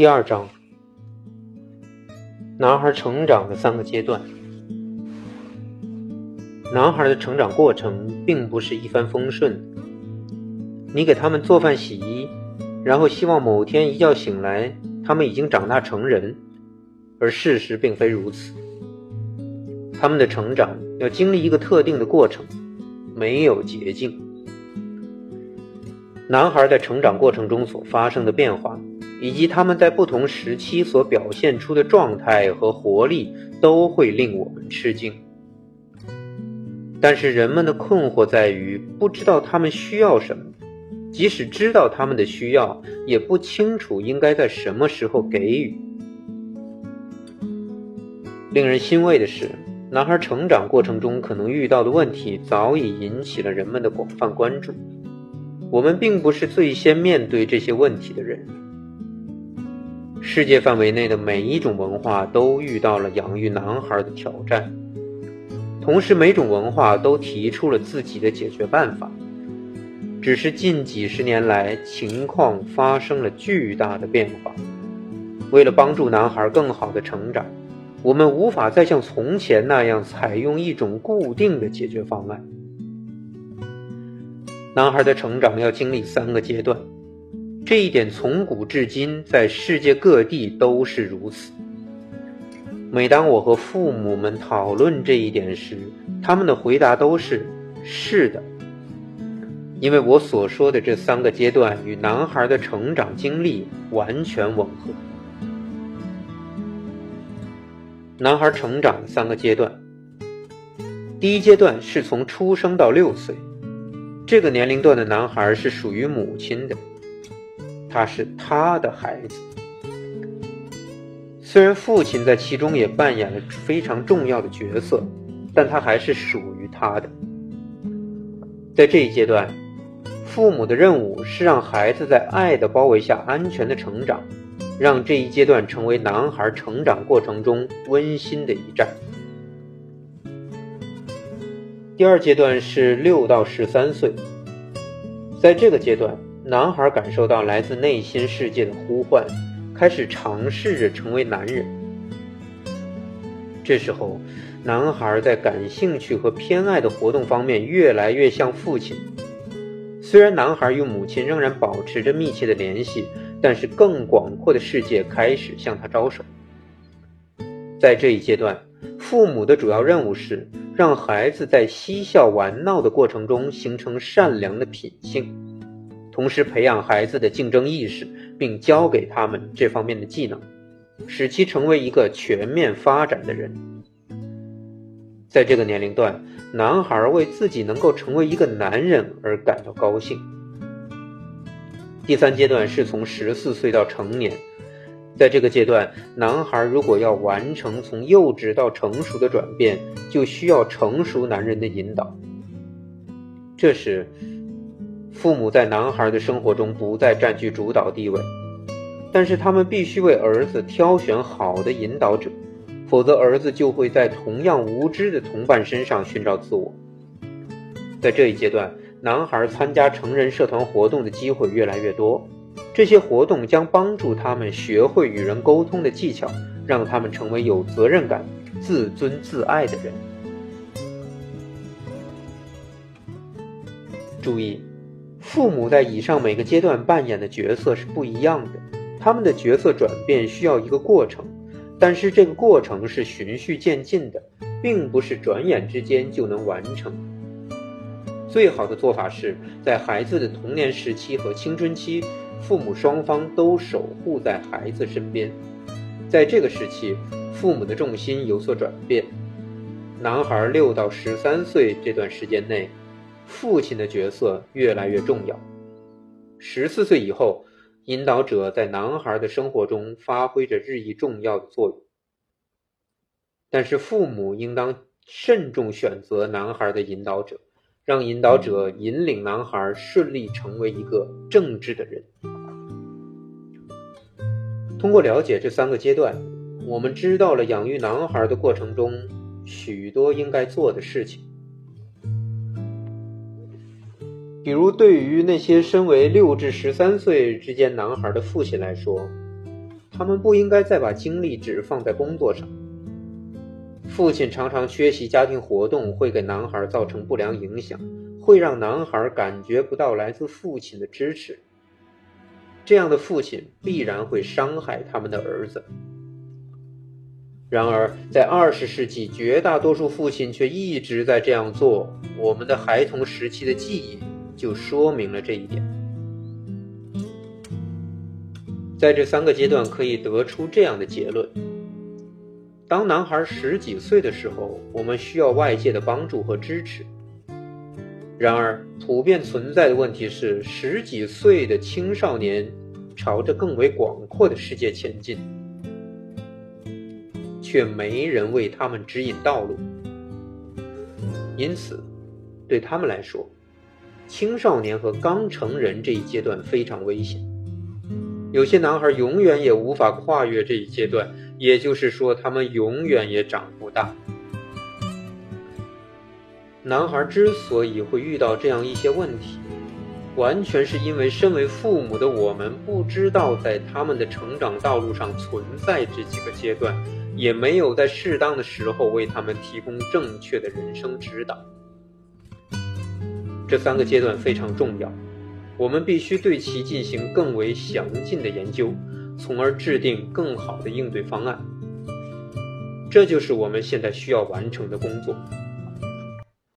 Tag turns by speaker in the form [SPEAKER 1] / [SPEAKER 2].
[SPEAKER 1] 第二章，男孩成长的三个阶段。男孩的成长过程并不是一帆风顺。你给他们做饭、洗衣，然后希望某天一觉醒来，他们已经长大成人，而事实并非如此。他们的成长要经历一个特定的过程，没有捷径。男孩在成长过程中所发生的变化。以及他们在不同时期所表现出的状态和活力，都会令我们吃惊。但是人们的困惑在于不知道他们需要什么，即使知道他们的需要，也不清楚应该在什么时候给予。令人欣慰的是，男孩成长过程中可能遇到的问题早已引起了人们的广泛关注。我们并不是最先面对这些问题的人。世界范围内的每一种文化都遇到了养育男孩的挑战，同时每种文化都提出了自己的解决办法。只是近几十年来，情况发生了巨大的变化。为了帮助男孩更好的成长，我们无法再像从前那样采用一种固定的解决方案。男孩的成长要经历三个阶段。这一点从古至今在世界各地都是如此。每当我和父母们讨论这一点时，他们的回答都是“是的”，因为我所说的这三个阶段与男孩的成长经历完全吻合。男孩成长的三个阶段，第一阶段是从出生到六岁，这个年龄段的男孩是属于母亲的。他是他的孩子，虽然父亲在其中也扮演了非常重要的角色，但他还是属于他的。在这一阶段，父母的任务是让孩子在爱的包围下安全的成长，让这一阶段成为男孩成长过程中温馨的一站。第二阶段是六到十三岁，在这个阶段。男孩感受到来自内心世界的呼唤，开始尝试着成为男人。这时候，男孩在感兴趣和偏爱的活动方面越来越像父亲。虽然男孩与母亲仍然保持着密切的联系，但是更广阔的世界开始向他招手。在这一阶段，父母的主要任务是让孩子在嬉笑玩闹的过程中形成善良的品性。同时培养孩子的竞争意识，并教给他们这方面的技能，使其成为一个全面发展的人。在这个年龄段，男孩为自己能够成为一个男人而感到高兴。第三阶段是从十四岁到成年，在这个阶段，男孩如果要完成从幼稚到成熟的转变，就需要成熟男人的引导。这时。父母在男孩的生活中不再占据主导地位，但是他们必须为儿子挑选好的引导者，否则儿子就会在同样无知的同伴身上寻找自我。在这一阶段，男孩参加成人社团活动的机会越来越多，这些活动将帮助他们学会与人沟通的技巧，让他们成为有责任感、自尊自爱的人。注意。父母在以上每个阶段扮演的角色是不一样的，他们的角色转变需要一个过程，但是这个过程是循序渐进的，并不是转眼之间就能完成。最好的做法是在孩子的童年时期和青春期，父母双方都守护在孩子身边。在这个时期，父母的重心有所转变，男孩六到十三岁这段时间内。父亲的角色越来越重要。十四岁以后，引导者在男孩的生活中发挥着日益重要的作用。但是，父母应当慎重选择男孩的引导者，让引导者引领男孩顺利成为一个正直的人。通过了解这三个阶段，我们知道了养育男孩的过程中许多应该做的事情。比如，对于那些身为六至十三岁之间男孩的父亲来说，他们不应该再把精力只放在工作上。父亲常常缺席家庭活动，会给男孩造成不良影响，会让男孩感觉不到来自父亲的支持。这样的父亲必然会伤害他们的儿子。然而，在二十世纪，绝大多数父亲却一直在这样做。我们的孩童时期的记忆就说明了这一点。在这三个阶段，可以得出这样的结论：当男孩十几岁的时候，我们需要外界的帮助和支持。然而，普遍存在的问题是，十几岁的青少年朝着更为广阔的世界前进。却没人为他们指引道路，因此，对他们来说，青少年和刚成人这一阶段非常危险。有些男孩永远也无法跨越这一阶段，也就是说，他们永远也长不大。男孩之所以会遇到这样一些问题，完全是因为身为父母的我们不知道在他们的成长道路上存在这几个阶段。也没有在适当的时候为他们提供正确的人生指导。这三个阶段非常重要，我们必须对其进行更为详尽的研究，从而制定更好的应对方案。这就是我们现在需要完成的工作。